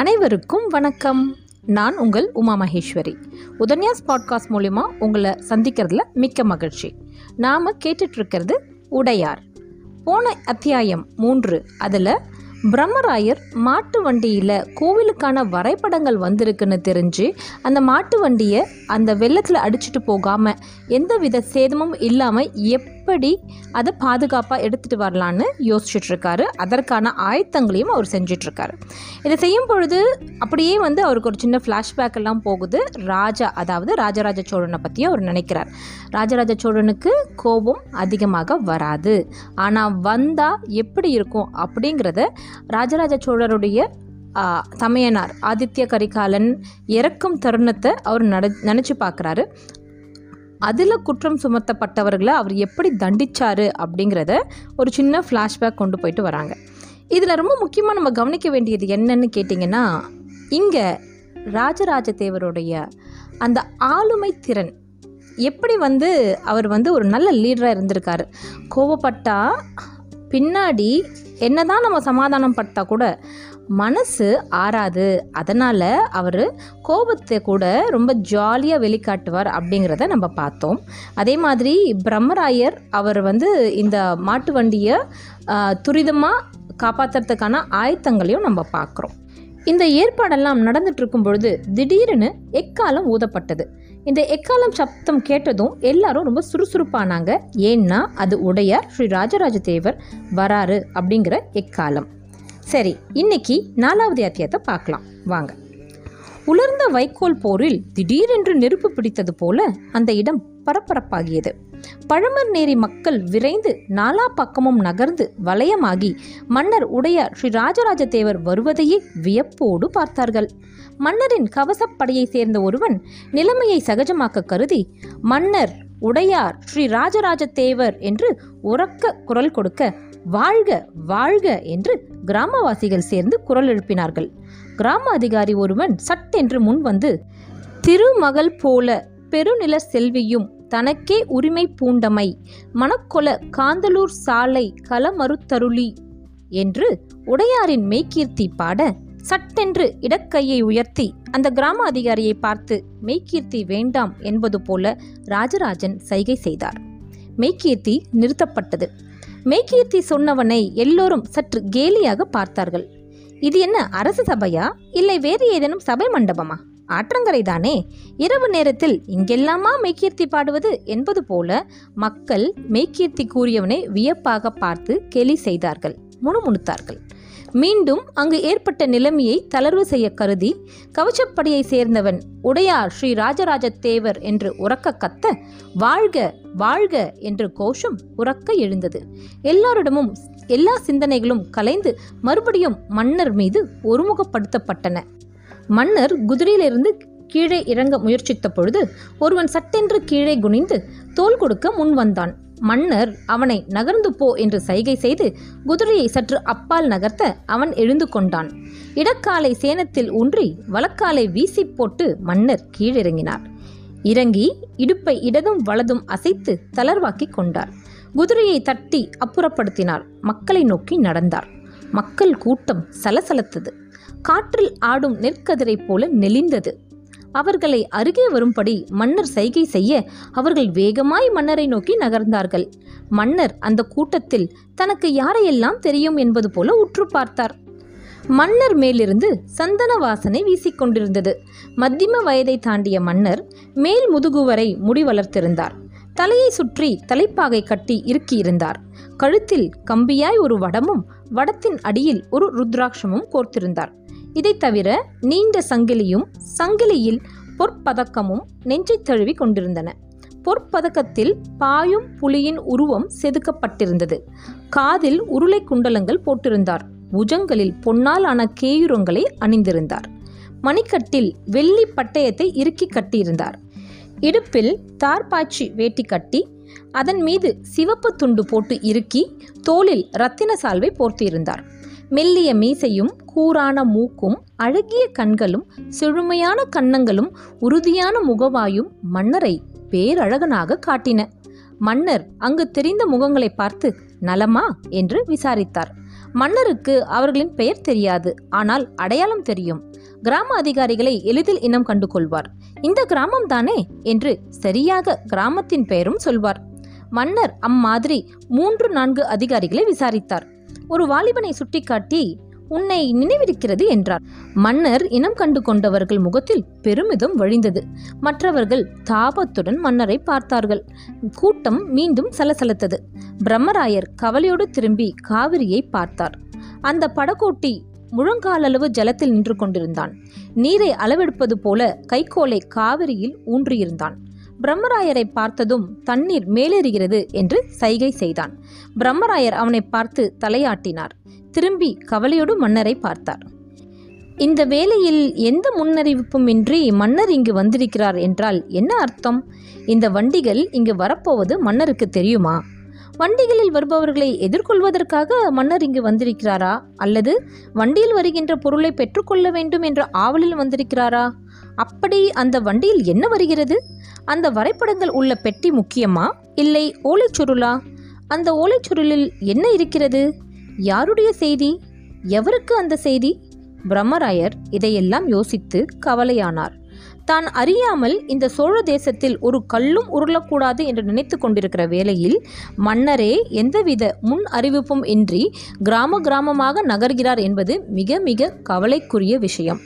அனைவருக்கும் வணக்கம். நான் உங்கள் உமா மகேஸ்வரி. உதன்யாஸ் பாட்காஸ்ட் மூலிமா உங்களை சந்திக்கிறதுல மிக்க மகிழ்ச்சி. நாம் கேட்டுட்ருக்கிறது உடையார். போன அத்தியாயம் மூன்று அதில் பிரம்மராயர் மாட்டு வண்டியில் கோவிலுக்கான வரைபடங்கள் வந்திருக்குன்னு தெரிஞ்சு அந்த மாட்டு வண்டியை அந்த வெள்ளத்தில் அடிச்சுட்டு போகாமல் எந்தவித சேதமும் இல்லாமல் எப்படி அதை பாதுகாப்பாக எடுத்துகிட்டு வரலான்னு யோசிச்சுட்ருக்காரு. அதற்கான ஆயத்தங்களையும் அவர் செஞ்சிட்ருக்காரு. இதை செய்யும் பொழுது அப்படியே வந்து அவருக்கு ஒரு சின்ன ஃப்ளாஷ்பேக் எல்லாம் போகுது. ராஜா அதாவது ராஜராஜ சோழனை பற்றி அவர் நினைக்கிறார். ராஜராஜ சோழனுக்கு கோபம் அதிகமாக வராது. ஆனால் வந்தால் எப்படி இருக்கும் அப்படிங்கிறத ராஜராஜ சோழருடைய சமையனார் தமையனார் ஆதித்ய கரிகாலன் இறக்கும் தருணத்தை அவர் நட நினச்சி பார்க்குறாரு அதில் குற்றம் சுமத்தப்பட்டவர்களை அவர் எப்படி தண்டிச்சாரு அப்படிங்கிறத ஒரு சின்ன ஃப்ளாஷ்பேக் கொண்டு போயிட்டு வராங்க. இதில் ரொம்ப முக்கியமாக நம்ம கவனிக்க வேண்டியது என்னன்னு கேட்டிங்கன்னா இங்கே ராஜராஜ தேவருடைய அந்த ஆளுமை திறன் எப்படி வந்து அவர் வந்து ஒரு நல்ல லீடராக இருந்திருக்காரு. கோவப்பட்டால் பின்னாடி என்னதான் நம்ம சமாதானம் பட்டா கூட மனசு ஆறாது. அதனால் அவர் கோபத்தை கூட ரொம்ப ஜாலியாக வெளிக்காட்டுவார் அப்படிங்கிறத நம்ம பார்த்தோம். அதே மாதிரி பிரம்மராயர் அவர் வந்து இந்த மாட்டு வண்டியை துரிதமாக காப்பாற்றுறதுக்கான ஆயத்தங்களையும் நம்ம பார்க்குறோம். இந்த ஏற்பாடெல்லாம் நடந்துட்டு இருக்கும் பொழுது திடீர்னு எக்காலம் ஊதப்பட்டது. இந்த எக்காலம் சப்தம் கேட்டதும் எல்லாரும் ரொம்ப சுறுசுறுப்பானாங்க. ஏன்னா அது உடையார் ஸ்ரீ ராஜராஜ தேவர் வராரு அப்படிங்கிற எக்காலம். சரி இன்னைக்கு நாலாவது அத்தியாயத்தை பார்க்கலாம். வாங்க. உலர்ந்த வைக்கோல் போரில் திடீரென்று நெருப்பு பிடித்தது போல அந்த இடம் பரபரப்பாகியது. பழமர் நேரி மக்கள் விரைந்து நாலா பக்கமும் நகர்ந்து வலயமாகி மன்னர் உடையார் ஸ்ரீ ராஜராஜ தேவர் வருவதையே வியப்போடு பார்த்தார்கள். மன்னரின் கவசப்படையை சேர்ந்த ஒருவன் நிலைமையை சகஜமாக்க கருதி மன்னர் உடையார் ஸ்ரீ ராஜராஜ தேவர் என்று உறக்க குரல் கொடுக்க வாழ்க வாழ்க என்று கிராமவாசிகள் சேர்ந்து குரல் எழுப்பினார்கள். கிராம அதிகாரி ஒருவன் சட்டென்று முன் வந்து திருமகள் போல பெருநில செல்வியும் தனக்கே உரிமை பூண்டமை. மணக்கொல காந்தலூர் சாலை களமறுத்தருளி என்று உடையாரின் மெய்கீர்த்தி பாட சட்டென்று இடக்கையை உயர்த்தி அந்த கிராம அதிகாரியை பார்த்து மெய்கீர்த்தி வேண்டாம் என்பது போல ராஜராஜன் சைகை செய்தார். மெய்கீர்த்தி நிறுத்தப்பட்டது. மெய்கீர்த்தி சொன்னவனை எல்லோரும் சற்று கேலியாக பார்த்தார்கள். இது என்ன அரசு சபையா? இல்லை வேறு ஏதேனும் சபை மண்டபமா? ஆற்றங்கரை தானே? இரவு நேரத்தில் இங்கெல்லாமா மெய்கீர்த்தி பாடுவது என்பது போல மக்கள் மெய்கீர்த்தி கூறியவனை வியப்பாக பார்த்து கேலி செய்தார்கள் முணுமுணுத்தார்கள். மீண்டும் அங்கு ஏற்பட்ட நிலைமையை தளர்வு செய்ய கருதி கவச்சப்படியை சேர்ந்தவன் உடையார் ஸ்ரீ ராஜராஜ தேவர் என்று உறக்க கத்த வாழ்க வாழ்க என்று கோஷம் உறக்க எழுந்தது. எல்லாரிடமும் எல்லா சிந்தனைகளும் கலைந்து மறுபடியும் மன்னர் மீது ஒருமுகப்படுத்தப்பட்டன. மன்னர் குதிரையிலிருந்து கீழே இறங்க முயற்சித்த பொழுது ஒருவன் சட்டென்று கீழே குனிந்து தோல் கொடுக்க முன் வந்தான் மன்னர் அவனை நகர்ந்து போ என்று சைகை செய்து குதிரையை சற்று அப்பால் நகர்த்த அவன் எழுந்து கொண்டான். இடக்காலை சேனத்தில் ஊன்றி வலக்காலை வீசி போட்டு மன்னர் கீழிறங்கினார். இறங்கி இடுப்பை இடதும் வலதும் அசைத்து தளர்வாக்கி கொண்டார். குதிரையை தட்டி அப்புறப்படுத்தினார். மக்களை நோக்கி நடந்தார். மக்கள் கூட்டம் சலசலத்தது. காற்றில் ஆடும் நெற்கதிரை போல நெளிந்தது. அவர்களை அருகே வரும்படி மன்னர் சைகை செய்ய அவர்கள் வேகமாய் மன்னரை நோக்கி நகர்ந்தார்கள். மன்னர் அந்த கூட்டத்தில் தனக்கு யாரையெல்லாம் தெரியும் என்பது போல உற்று பார்த்தார். மன்னர் மேலிருந்து சந்தன வாசனை வீசிக்கொண்டிருந்தது மத்தியம வயதை தாண்டிய மன்னர் மேல் முதுகுவரை முடி வளர்த்திருந்தார். தலையை சுற்றி தலைப்பாகை கட்டி இறுக்கியிருந்தார். கழுத்தில் கம்பியாய் ஒரு வடமும் வடத்தின் அடியில் ஒரு ருத்ராட்சமும் கோர்த்திருந்தார். இதைத் தவிர நீண்ட சங்கிலியும் சங்கிலியில் பொற்பதக்கமும் நெஞ்சை தழுவி கொண்டிருந்தன. பொற்பதக்கத்தில் பாயும் புலியின் உருவம் செதுக்கப்பட்டிருந்தது. காதில் உருளை குண்டலங்கள் போட்டிருந்தார். புஜங்களில் பொன்னால் ஆன கேயுரங்களை அணிந்திருந்தார். மணிக்கட்டில் வெள்ளி பட்டயத்தை இறுக்கி கட்டியிருந்தார். இடுப்பில் தார்பாய்ச்சி வேட்டி கட்டி அதன் மீது சிவப்பு துண்டு போட்டு இறுக்கி தோளில் ரத்தின சால்வை போர்த்தியிருந்தார். மெல்லிய மீசையும் கூரான மூக்கும் அழகிய கண்களும் செழுமையான கன்னங்களும் உறுதியான முகவாயும் மன்னரை பேரழகனாக காட்டின. மன்னர் அங்கு தெரிந்த முகங்களை பார்த்து நலமா? என்று விசாரித்தார். மன்னருக்கு அவர்களின் பெயர் தெரியாது ஆனால் அடையாளம் தெரியும். கிராம அதிகாரிகளை எளிதில் இனம் கண்டு கொள்வார் இந்த கிராமம் தானே? என்று சரியாக கிராமத்தின் பெயரும் சொல்வார். மன்னர் அம்மாதிரி மூன்று நான்கு அதிகாரிகளை விசாரித்தார். ஒரு வாலிபனை சுட்டிக்காட்டி உன்னை நினைவிருக்கிறது என்றார். மன்னர் இனம் கண்டு கொண்டவர்கள் முகத்தில் பெருமிதம் வழிந்தது. மற்றவர்கள் தாபத்துடன் மன்னரை பார்த்தார்கள். கூட்டம் மீண்டும் சலசலத்தது. பிரம்மராயர் கவலையோடு திரும்பி காவிரியை பார்த்தார். அந்த படகோட்டி முழங்காலளவு ஜலத்தில் நின்று கொண்டிருந்தான். நீரை அளவெடுப்பது போல கைக்கோலை காவிரியில் ஊன்றியிருந்தான். பிரம்மராயரை பார்த்ததும் தண்ணீர் மேலேறுகிறது என்று சைகை செய்தான். பிரம்மராயர் அவனை பார்த்து தலையாட்டினார். திரும்பி கவலையோடு மன்னரை பார்த்தார். இந்த வேளையில் எந்த முன்னறிவிப்பும் இன்றி மன்னர் இங்கு வந்திருக்கிறார் என்றால் என்ன அர்த்தம்? இந்த வண்டிகள் இங்கு வரப்போவது மன்னருக்கு தெரியுமா? வண்டிகளில் வருபவர்களை எதிர்கொள்வதற்காக மன்னர் இங்கு வந்திருக்கிறாரா? அல்லது வண்டியில் வருகின்ற பொருளை பெற்றுக்கொள்ள வேண்டும் என்ற ஆவலில் வந்திருக்கிறாரா? அப்படி அந்த வண்டியில் என்ன வருகிறது? அந்த வரைபடங்கள் உள்ள பெட்டி முக்கியமா? இல்லை ஓலைச்சுருளா அந்த ஓலைச்சுருளில் என்ன இருக்கிறது? யாருடைய செய்தி? எவருக்கு அந்த செய்தி? பிரம்மராயர் இதையெல்லாம் யோசித்து கவலையானார். தான் அறியாமல் இந்த சோழ தேசத்தில் ஒரு கல்லும் உருளக்கூடாது என்று நினைத்து கொண்டிருக்கிற வேளையில் மன்னரே எந்தவித முன் அறிவிப்பும் இன்றி கிராம கிராமமாக நகர்கிறார் என்பது மிக மிக கவலைக்குரிய விஷயம்.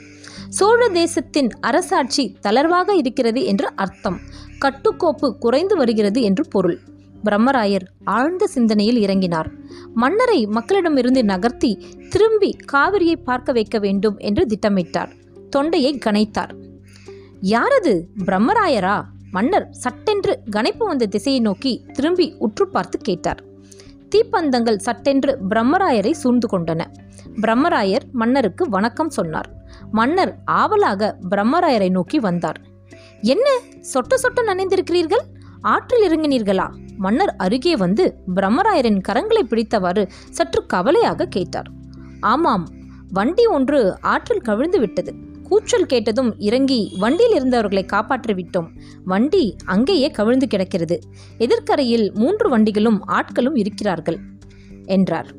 சோழ தேசத்தின் அரசாட்சி தளர்வாக இருக்கிறது என்று அர்த்தம். கட்டுக்கோப்பு குறைந்து வருகிறது என்று பொருள். பிரம்மராயர் ஆழ்ந்த சிந்தனையில் இறங்கினார். மன்னரை மக்களிடமிருந்து நகர்த்தி திரும்பி காவிரியை பார்க்க வைக்க வேண்டும் என்று திட்டமிட்டார். தொண்டையை கணைத்தார். யாரது? பிரம்மராயரா? மன்னர் சட்டென்று கணைப்பு வந்த திசையை நோக்கி திரும்பி உற்று பார்த்து கேட்டார். தீப்பந்தங்கள் சட்டென்று பிரம்மராயரை சூழ்ந்து கொண்டன. பிரம்மராயர் மன்னருக்கு வணக்கம் சொன்னார். மன்னர் ஆவலாக பிரம்மராயரை நோக்கி வந்தார். என்ன சொட்ட சொட்ட நனைந்திருக்கிறீர்கள்? ஆற்றில் இறங்கினீர்களா? மன்னர் அருகே வந்து பிரம்மராயரின் கரங்களை பிடித்தவாறு சற்று கவலையாக கேட்டார். ஆமாம் வண்டி ஒன்று ஆற்றில் கவிழ்ந்து விட்டது. கூச்சல் கேட்டதும் இறங்கி வண்டியில் இருந்தவர்களை காப்பாற்றி விட்டோம். வண்டி அங்கேயே கவிழ்ந்து கிடக்கிறது. எதிர்க்கரையில் மூன்று வண்டிகளும் ஆட்களும் இருக்கிறார்கள் என்றார்.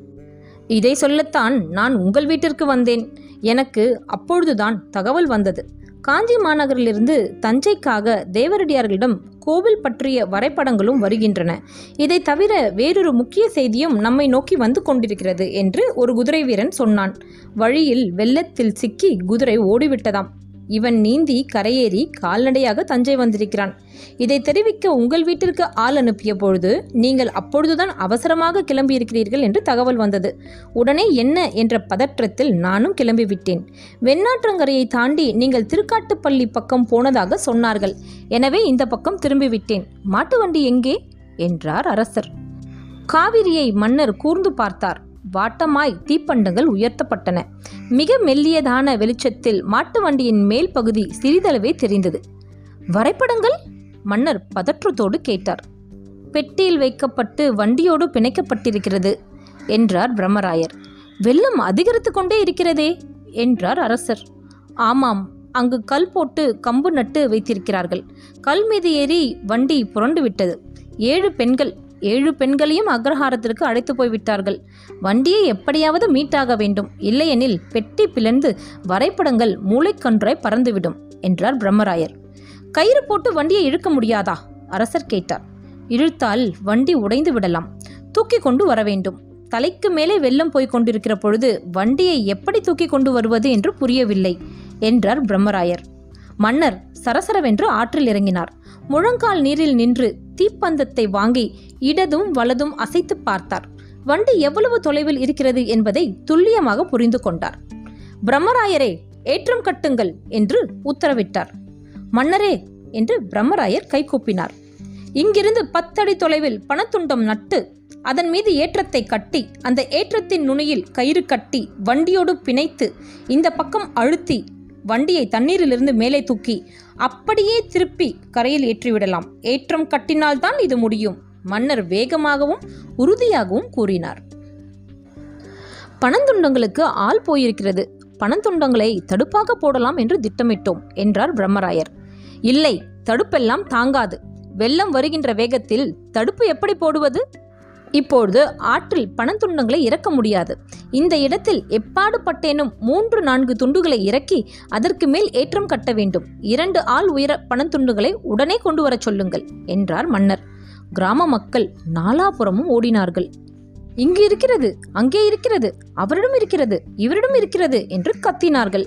இதை சொல்லத்தான் நான் உங்கள் வீட்டிற்கு வந்தேன். எனக்கு அப்பொழுதுதான் தகவல் வந்தது. காஞ்சி மாநகரிலிருந்து தஞ்சைக்காக தேவரடியார்களிடம் கோவில் பற்றிய வரைபடங்களும் வருகின்றன. இதை தவிர வேறொரு முக்கிய செய்தியும் நம்மை நோக்கி வந்து கொண்டிருக்கிறது என்று ஒரு குதிரை வீரன் சொன்னான். வழியில் வெள்ளத்தில் சிக்கி குதிரை ஓடிவிட்டதாம். இவன் நீந்தி கரையேறி கால்நடையாக தஞ்சை வந்திருக்கிறான். இதை தெரிவிக்க உங்கள் வீட்டிற்கு ஆள் அனுப்பிய பொழுது நீங்கள் அப்பொழுதுதான் அவசரமாக கிளம்பியிருக்கிறீர்கள் என்று தகவல் வந்தது. உடனே என்ன என்ற பதற்றத்தில் நானும் கிளம்பிவிட்டேன். வெண்ணாற்றங்கரையை தாண்டி நீங்கள் திருக்காட்டுப்பள்ளி பக்கம் போனதாக சொன்னார்கள். எனவே இந்த பக்கம் திரும்பிவிட்டேன். மாட்டு வண்டி எங்கே? என்றார் அரசர். காவிரியை மன்னர் கூர்ந்து பார்த்தார். வாட்டமாய் தீப்பண்டங்கள் உயர்த்தப்பட்டன. மிக மெல்லியதான வெளிச்சத்தில் மாட்டு வண்டியின் மேல் பகுதி சிறிதளவே தெரிந்தது. வரைபடங்கள்? மன்னர் பதற்றத்தோடு கேட்டார். பெட்டியில் வைக்கப்பட்டு வண்டியோடு பிணைக்கப்பட்டிருக்கிறது என்றார் பிரம்மராயர். வெள்ளம் அதிகரித்து கொண்டே இருக்கிறதே என்றார் அரசர். ஆமாம் அங்கு கல் போட்டு கம்பு நட்டு வைத்திருக்கிறார்கள். கல் மீது ஏறி வண்டி புரண்டு விட்டது. ஏழு பெண்கள் ஏழு பெண்களையும் அக்ரஹாரத்திற்கு அழைத்து போய்விட்டார்கள் வண்டியை எப்படியாவது மீட்டாக வேண்டும். இல்லையெனில் பெட்டி பிளந்து வரைபடங்கள் மூளைக்கன்றாய் பறந்துவிடும் என்றார் பிரம்மராயர். கயிறு போட்டு வண்டியை இழுக்க முடியாதா? அரசர் கேட்டார். இழுத்தால் வண்டி உடைந்து விடலாம். தூக்கி கொண்டு வர வேண்டும். தலைக்கு மேலே வெள்ளம் போய்க் கொண்டிருக்கிற பொழுது வண்டியை எப்படி தூக்கி கொண்டு வருவது என்று புரியவில்லை என்றார் பிரம்மராயர். மன்னர் சரசரவென்று ஆற்றில் இறங்கினார். முழங்கால் நீரில் நின்று தீப்பந்தத்தை வாங்கி இடதும் வலதும் அசைத்து பார்த்தார். வண்டி எவ்வளவு தொலைவில் இருக்கிறது என்பதை துல்லியமாக புரிந்து கொண்டார். பிரம்மராயரே ஏற்றம் கட்டுங்கள் என்று உத்தரவிட்டார். மன்னரே என்று பிரம்மராயர் கைகூப்பினார். இங்கிருந்து பத்தடி தொலைவில் பணத்துண்டம் நட்டு அதன் மீது ஏற்றத்தை கட்டி அந்த ஏற்றத்தின் நுனியில் கயிறு கட்டி வண்டியோடு பிணைத்து இந்த பக்கம் அழுத்தி வண்டியை தண்ணீரிலிருந்து மேலே தூக்கி அப்படியே திருப்பி கரையில் ஏற்றிவிடலாம். ஏற்றம் கட்டினால்தான் இது முடியும் மன்னர் வேகமாகவும் உறுதியாகவும் கூறினார். பணந்துண்டங்களுக்கு ஆள் போயிருக்கிறது பணந்துண்டங்களை தடுப்பாக போடலாம் என்று திட்டமிட்டோம் என்றார் பிரம்மராயர். இல்லை தடுப்பெல்லாம் தாங்காது வெள்ளம் வருகின்ற வேகத்தில் தடுப்பு எப்படி போடுவது? இப்பொழுது ஆற்றில் பணத்துண்டங்களை இறக்க முடியாது. இந்த இடத்தில் எப்பாடு பட்டேனும் மூன்று நான்கு துண்டுகளை இறக்கி அதற்கு மேல் ஏற்றம் கட்ட வேண்டும். இரண்டு ஆள் உயர பணத்துண்டுகளை உடனே கொண்டு வரச் சொல்லுங்கள் என்றார் மன்னர். கிராம மக்கள் நாலாபுறமும் ஓடினார்கள். இங்கு இருக்கிறது அங்கே இருக்கிறது அவரிடம் இருக்கிறது இவரிடம் இருக்கிறது என்று கத்தினார்கள்.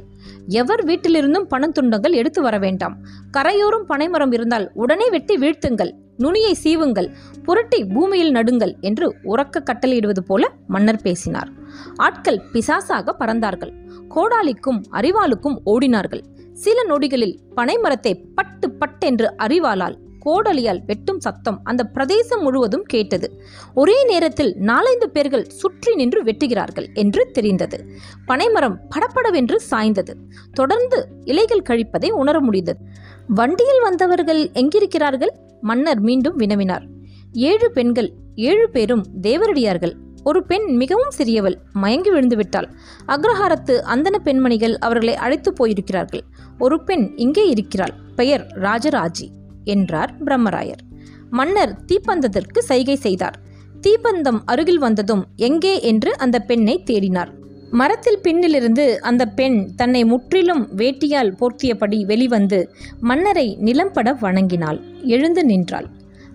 எவர் வீட்டிலிருந்தும் பணத்துண்டங்கள் எடுத்து வர வேண்டாம். கரையோரும் பனைமரம் இருந்தால் உடனே வெட்டி வீழ்த்துங்கள் நுனியை சீவுங்கள் புரட்டி பூமியில் நடுங்கள் என்று உறக்க கட்டளையிடுவது போல மன்னர் பேசினார். ஆட்கள் பிசாசாக பறந்தார்கள். கோடாலிக்கும் அரிவாளுக்கும் ஓடினார்கள். சில நொடிகளில் பனைமரத்தை பட்டு பட்டென்று அறிவாளால் கோடலியால் வெட்டும் சத்தம் அந்த பிரதேசம் முழுவதும் கேட்டது. ஒரே நேரத்தில் நாலைந்து பேர்கள் சுற்றி நின்று வெட்டுகிறார்கள் என்று தெரிந்தது. பனைமரம் படப்படவென்று சாய்ந்தது. தொடர்ந்து இலைகள் கழிப்பதை உணர முடிந்தது. வண்டியில் வந்தவர்கள் எங்கிருக்கிறார்கள்? மன்னர் மீண்டும் வினவினார். ஏழு பெண்கள் ஏழு பேரும் தேவரடியார்கள். ஒரு பெண் மிகவும் சிறியவள் மயங்கி விழுந்துவிட்டாள். அக்ரஹாரத்து அந்தன பெண்மணிகள் அவர்களை அழைத்து போயிருக்கிறார்கள். ஒரு பெண் இங்கே இருக்கிறாள் பெயர் ராஜராஜி என்றார் பிரம்மராயர். மன்னர் தீப்பந்தத்திற்கு சைகை செய்தார். தீப்பந்தம் அருகில் வந்ததும் எங்கே? என்று அந்த பெண்ணை தேடினார். மரத்தில் பின்னிலிருந்து அந்த பெண் தன்னை முற்றிலும் வேட்டியால் போர்த்தியபடி வெளிவந்து மன்னரை நிலம்பட வணங்கினாள். எழுந்து நின்றாள்.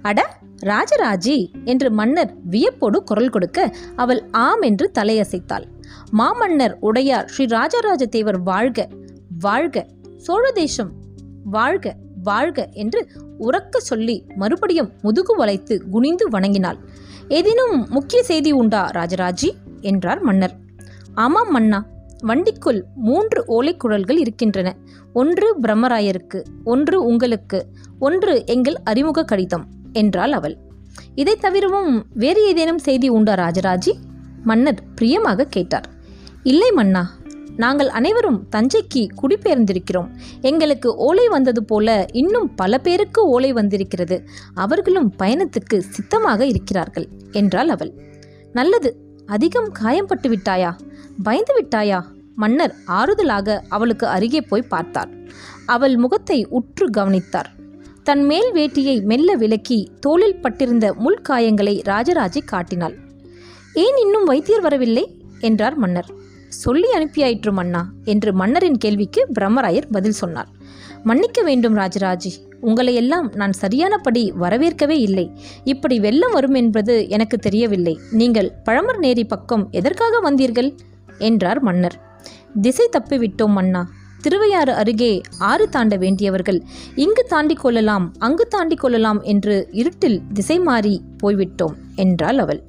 அட ராஜராஜி! என்று மன்னர் வியப்போடு குரல் கொடுக்க அவள் ஆம் என்று தலையசைத்தாள். மாமன்னர் உடையார் ஸ்ரீ ராஜராஜ தேவர் வாழ்க வாழ்க சோழ தேசம் வாழ்க வாழ்க என்று உறக்க சொல்லி மறுபடியும் முதுகு வளைத்து குனிந்து வணங்கினாள். ஏதேனும் முக்கிய செய்தி உண்டா ராஜராஜி? என்றார் மன்னர். ஆமாம் மன்னா. வண்டிக்குள் மூன்று ஓலைக்குழல்கள் இருக்கின்றன. ஒன்று பிரம்மராயருக்கு ஒன்று உங்களுக்கு ஒன்று எங்கள் அறிமுக கடிதம் என்றாள் அவள். இதை தவிரவும் வேறு ஏதேனும் செய்தி உண்டா ராஜராஜி? மன்னர் பிரியமாக கேட்டார். இல்லை மன்னா நாங்கள் அனைவரும் தஞ்சைக்கு குடிபெயர்ந்திருக்கிறோம். எங்களுக்கு ஓலை வந்தது போல இன்னும் பல பேருக்கு ஓலை வந்திருக்கிறது. அவர்களும் பயணத்துக்கு சித்தமாக இருக்கிறார்கள் என்றாள் அவள். நல்லது அதிகம் காயம்பட்டு விட்டாயா? பயந்து விட்டாயா? மன்னர் ஆறுதலாக அவளுக்கு அருகே போய் பார்த்தார். அவள் முகத்தை உற்று கவனித்தார். தன் மேல் வேட்டியை மெல்ல விலக்கி தோளில் பட்டிருந்த முள்காயங்களை ராஜராஜை காட்டினாள். ஏன் இன்னும் வைத்தியர் வரவில்லை? என்றார் மன்னர். சொல்லி அனுப்பியாயிற்று மன்னா என்று மன்னரின் கேள்விக்கு பிரம்மராயர் பதில் சொன்னார். மன்னிக்க வேண்டும் ராஜராஜி. உங்களை எல்லாம் நான் சரியானபடி வரவேற்கவே இல்லை. இப்படி வெள்ளம் வரும் என்பது எனக்கு தெரியவில்லை. நீங்கள் பழமர் நேரி பக்கம் எதற்காக வந்தீர்கள்? என்றார் மன்னர். திசை தப்பிவிட்டோம் மன்னா. திருவையாறு அருகே ஆறு தாண்ட வேண்டியவர்கள். இங்கு தாண்டிக் கொள்ளலாம் அங்கு தாண்டிக் கொள்ளலாம் என்று இருட்டில் திசை மாறி போய்விட்டோம் என்றாள் அவள்.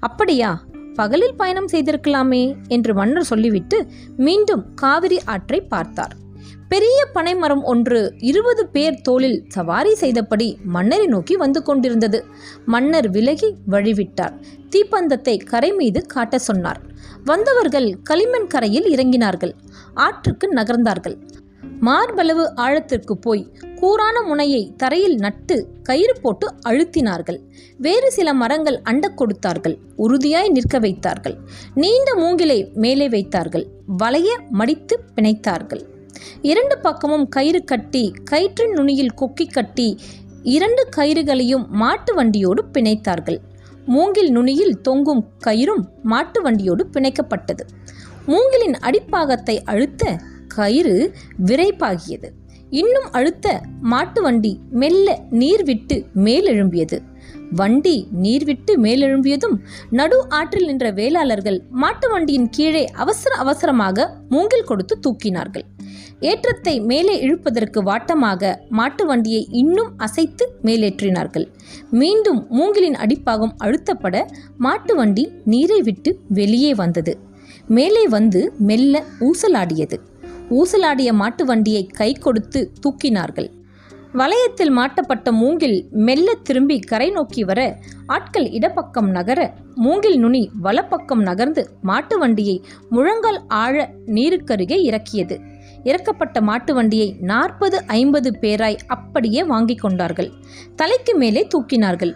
அப்படியா? பகலில் பயணம் செய்திருக்கலாமே என்று மன்னர் சொல்லிவிட்டு மீண்டும் காவிரி ஆற்றை பார்த்தார். பெரிய பனைமரம் ஒன்று இருபது பேர் தோளில் சவாரி செய்தபடி மன்னரை நோக்கி வந்து கொண்டிருந்தது. மன்னர் விலகி வழிவிட்டார். தீப்பந்தத்தை கரை மீது காட்ட சொன்னார். வந்தவர்கள் களிமண் கரையில் இறங்கினார்கள். ஆற்றுக்கு நகர்ந்தார்கள். மார்பளவு ஆழத்திற்கு போய் கூரான முனையை தரையில் நட்டு கயிறு போட்டு அழுத்தினார்கள். வேறு சில மரங்கள் அண்ட கொடுத்தார்கள். உறுதியாய் நிற்க வைத்தார்கள். நீண்ட மூங்கிலை மேலே வைத்தார்கள். வளைய மடித்து பிணைத்தார்கள். இரண்டு பக்கமும் கயிறு கட்டி கயிற்றின் நுனியில் கொக்கி கட்டி இரண்டு கயிறுகளையும் மாட்டு வண்டியோடு பிணைத்தார்கள். மூங்கில் நுனியில் தொங்கும் கயிறும் மாட்டு வண்டியோடு பிணைக்கப்பட்டது. மூங்கிலின் அடிப்பாகத்தை அழுத்த கயிறு விரைப்பாகியது. இன்னும் அழுத்த மாட்டு வண்டி மெல்ல நீர் விட்டு மேலெழும்பியது வண்டி நீர் விட்டு மேலெழும்பியதும் நடு ஆற்றில் நின்ற வேளாளர்கள் மாட்டு வண்டியின் கீழே அவசர அவசரமாக மூங்கில் கொடுத்து தூக்கினார்கள். ஏற்றத்தை மேலே இழுப்பதற்கு வாட்டமாக மாட்டு வண்டியை இன்னும் அசைத்து மேலேற்றினார்கள். மீண்டும் மூங்கிலின் அடிப்பாகம் அழுத்தப்பட மாட்டு வண்டி நீரை விட்டு வெளியே வந்தது. மேலே வந்து மெல்ல ஊசலாடியது. ஊசலாடிய மாட்டு வண்டியை கை கொடுத்து தூக்கினார்கள். வளையத்தில் மாட்டப்பட்ட மூங்கில் மெல்ல திரும்பி கரை நோக்கி வர ஆட்கள் இடப்பக்கம் நகர மூங்கில் நுனி வலப்பக்கம் நகர்ந்து மாட்டு வண்டியை முழங்கால் ஆழ நீருக்கருகே இறக்கியது. இறக்கப்பட்ட மாட்டு வண்டியை நாற்பது ஐம்பது பேராய் அப்படியே வாங்கி கொண்டார்கள். தலைக்கு மேலே தூக்கினார்கள்.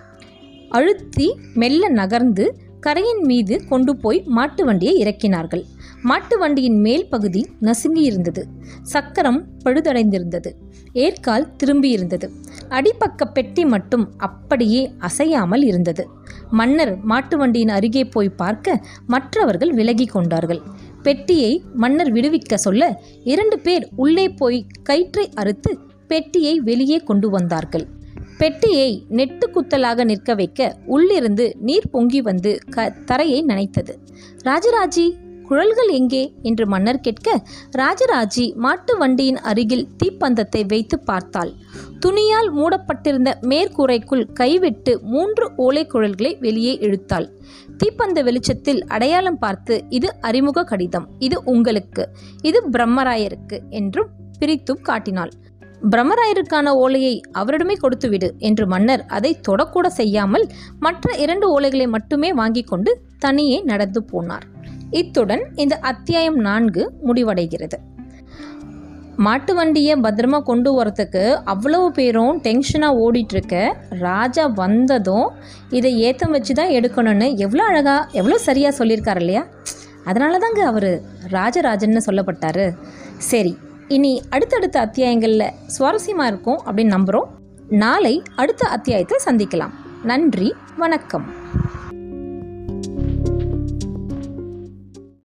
அழுத்தி மெல்ல நகர்ந்து கரையின் மீது கொண்டு போய் மாட்டு வண்டியை இறக்கினார்கள். மாட்டு வண்டியின் மேல் பகுதி நசுங்கியிருந்தது. சக்கரம் பழுதடைந்திருந்தது. ஏற்கால் திரும்பியிருந்தது. அடிப்பக்க பெட்டி மட்டும் அப்படியே அசையாமல் இருந்தது. மன்னர் மாட்டு வண்டியின் அருகே போய் பார்க்க மற்றவர்கள் விலகி கொண்டார்கள். பெட்டியை மன்னர் விடுவிக்க சொல்ல இரண்டு பேர் உள்ளே போய் கயிற்றை அறுத்து பெட்டியை வெளியே கொண்டு வந்தார்கள். பெட்டியை நெட்டு குத்தலாக நிற்க வைக்க உள்ளிருந்து நீர் பொங்கி வந்து க தரையை நனைத்தது. ராஜராஜி குழல்கள் எங்கே? என்று மன்னர் கேட்க ராஜராஜி மாட்டு வண்டியின் அருகில் தீப்பந்தத்தை வைத்து பார்த்தாள். துணியால் மூடப்பட்டிருந்த மேற்கூரைக்குள் கைவிட்டு மூன்று ஓலை குழல்களை வெளியே இழுத்தாள். தீப்பந்த வெளிச்சத்தில் அடையாளம் பார்த்து இது அறிமுக கடிதம் இது உங்களுக்கு இது பிரம்மராயருக்கு என்றும் பிரித்தும் காட்டினாள். பிரம்மராயருக்கான ஓலையை அவரிடமே கொடுத்துவிடு என்று மன்னர் அதை தொடக்கூட செய்யாமல் மற்ற இரண்டு ஓலைகளை மட்டுமே வாங்கி கொண்டு தனியே நடந்து போனார். இத்துடன் இந்த அத்தியாயம் நான்கு முடிவடைகிறது. மாட்டு வண்டியை பத்திரமா கொண்டு வரத்துக்கு அவ்வளவு பேரும் டென்ஷனாக ஓடிட்டுருக்க ராஜா வந்ததும் இதை ஏற்றம் வச்சு தான் எடுக்கணும்னு எவ்வளோ அழகாக எவ்வளோ சரியாக சொல்லியிருக்காரு இல்லையா? அதனால தாங்க அவர் ராஜராஜன்னு சொல்லப்பட்டார். சரி இனி அடுத்தடுத்த அத்தியாயங்களில் சுவாரஸ்யமாக இருக்கும் அப்படின்னு நம்புகிறோம் நாளை அடுத்த அத்தியாயத்தை சந்திக்கலாம். நன்றி வணக்கம்.